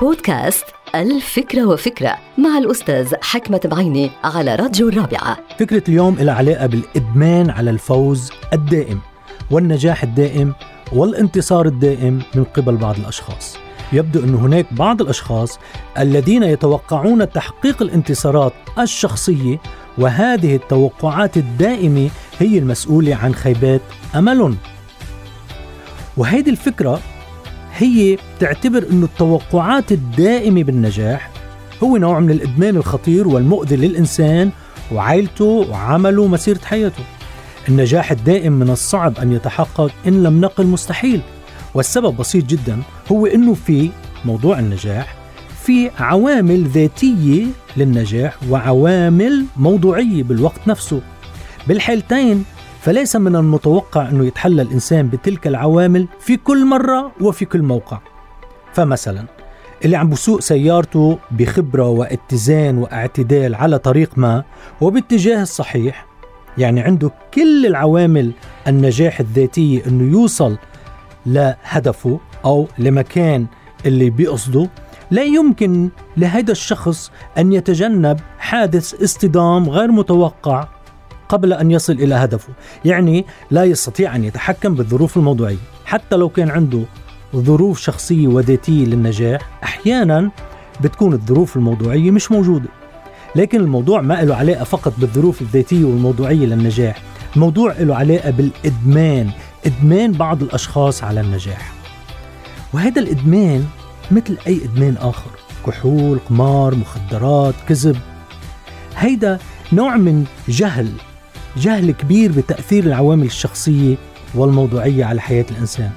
بودكاست الفكرة وفكرة مع الأستاذ حكمة بعيني على راديو الرابعة. فكرة اليوم لها علاقة بالإدمان على الفوز الدائم والنجاح الدائم والانتصار الدائم من قبل بعض الأشخاص. يبدو أن هناك بعض الأشخاص الذين يتوقعون تحقيق الانتصارات الشخصية وهذه التوقعات الدائمة هي المسؤولة عن خيبات أملهم. وهذه الفكرة هي تعتبر أن التوقعات الدائمة بالنجاح هو نوع من الإدمان الخطير والمؤذي للإنسان وعائلته وعمله ومسيرة حياته. النجاح الدائم من الصعب أن يتحقق إن لم نقل مستحيل والسبب بسيط جدا هو أنه في موضوع النجاح في عوامل ذاتية للنجاح وعوامل موضوعية بالوقت نفسه. بالحالتين فليس من المتوقع أنه يتحلى الإنسان بتلك العوامل في كل مرة وفي كل موقع. فمثلا اللي عم بسوق سيارته بخبرة واتزان واعتدال على طريق ما وباتجاه الصحيح يعني عنده كل العوامل النجاح الذاتية أنه يوصل لهدفه أو لمكان اللي بيقصده لا يمكن لهذا الشخص أن يتجنب حادث اصطدام غير متوقع قبل أن يصل إلى هدفه يعني لا يستطيع أن يتحكم بالظروف الموضوعية. حتى لو كان عنده ظروف شخصية وذاتية للنجاح أحيانا بتكون الظروف الموضوعية مش موجودة. لكن الموضوع ما له علاقة فقط بالظروف الذاتية والموضوعية للنجاح. الموضوع له علاقة بالإدمان. إدمان بعض الأشخاص على النجاح. وهذا الإدمان مثل أي إدمان آخر كحول، قمار، مخدرات، كذب. هيدا نوع من جهل جهل كبير بتأثير العوامل الشخصية والموضوعية على حياة الإنسان.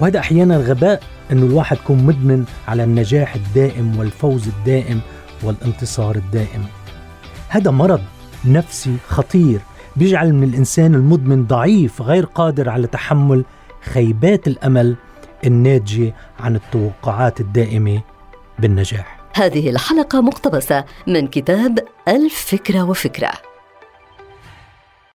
وهذا أحيانا غباء أنه الواحد يكون مدمن على النجاح الدائم والفوز الدائم والانتصار الدائم. هذا مرض نفسي خطير بيجعل من الإنسان المدمن ضعيف غير قادر على تحمل خيبات الأمل الناتجة عن التوقعات الدائمة بالنجاح. هذه الحلقة مقتبسة من كتاب الفكرة وفكرة.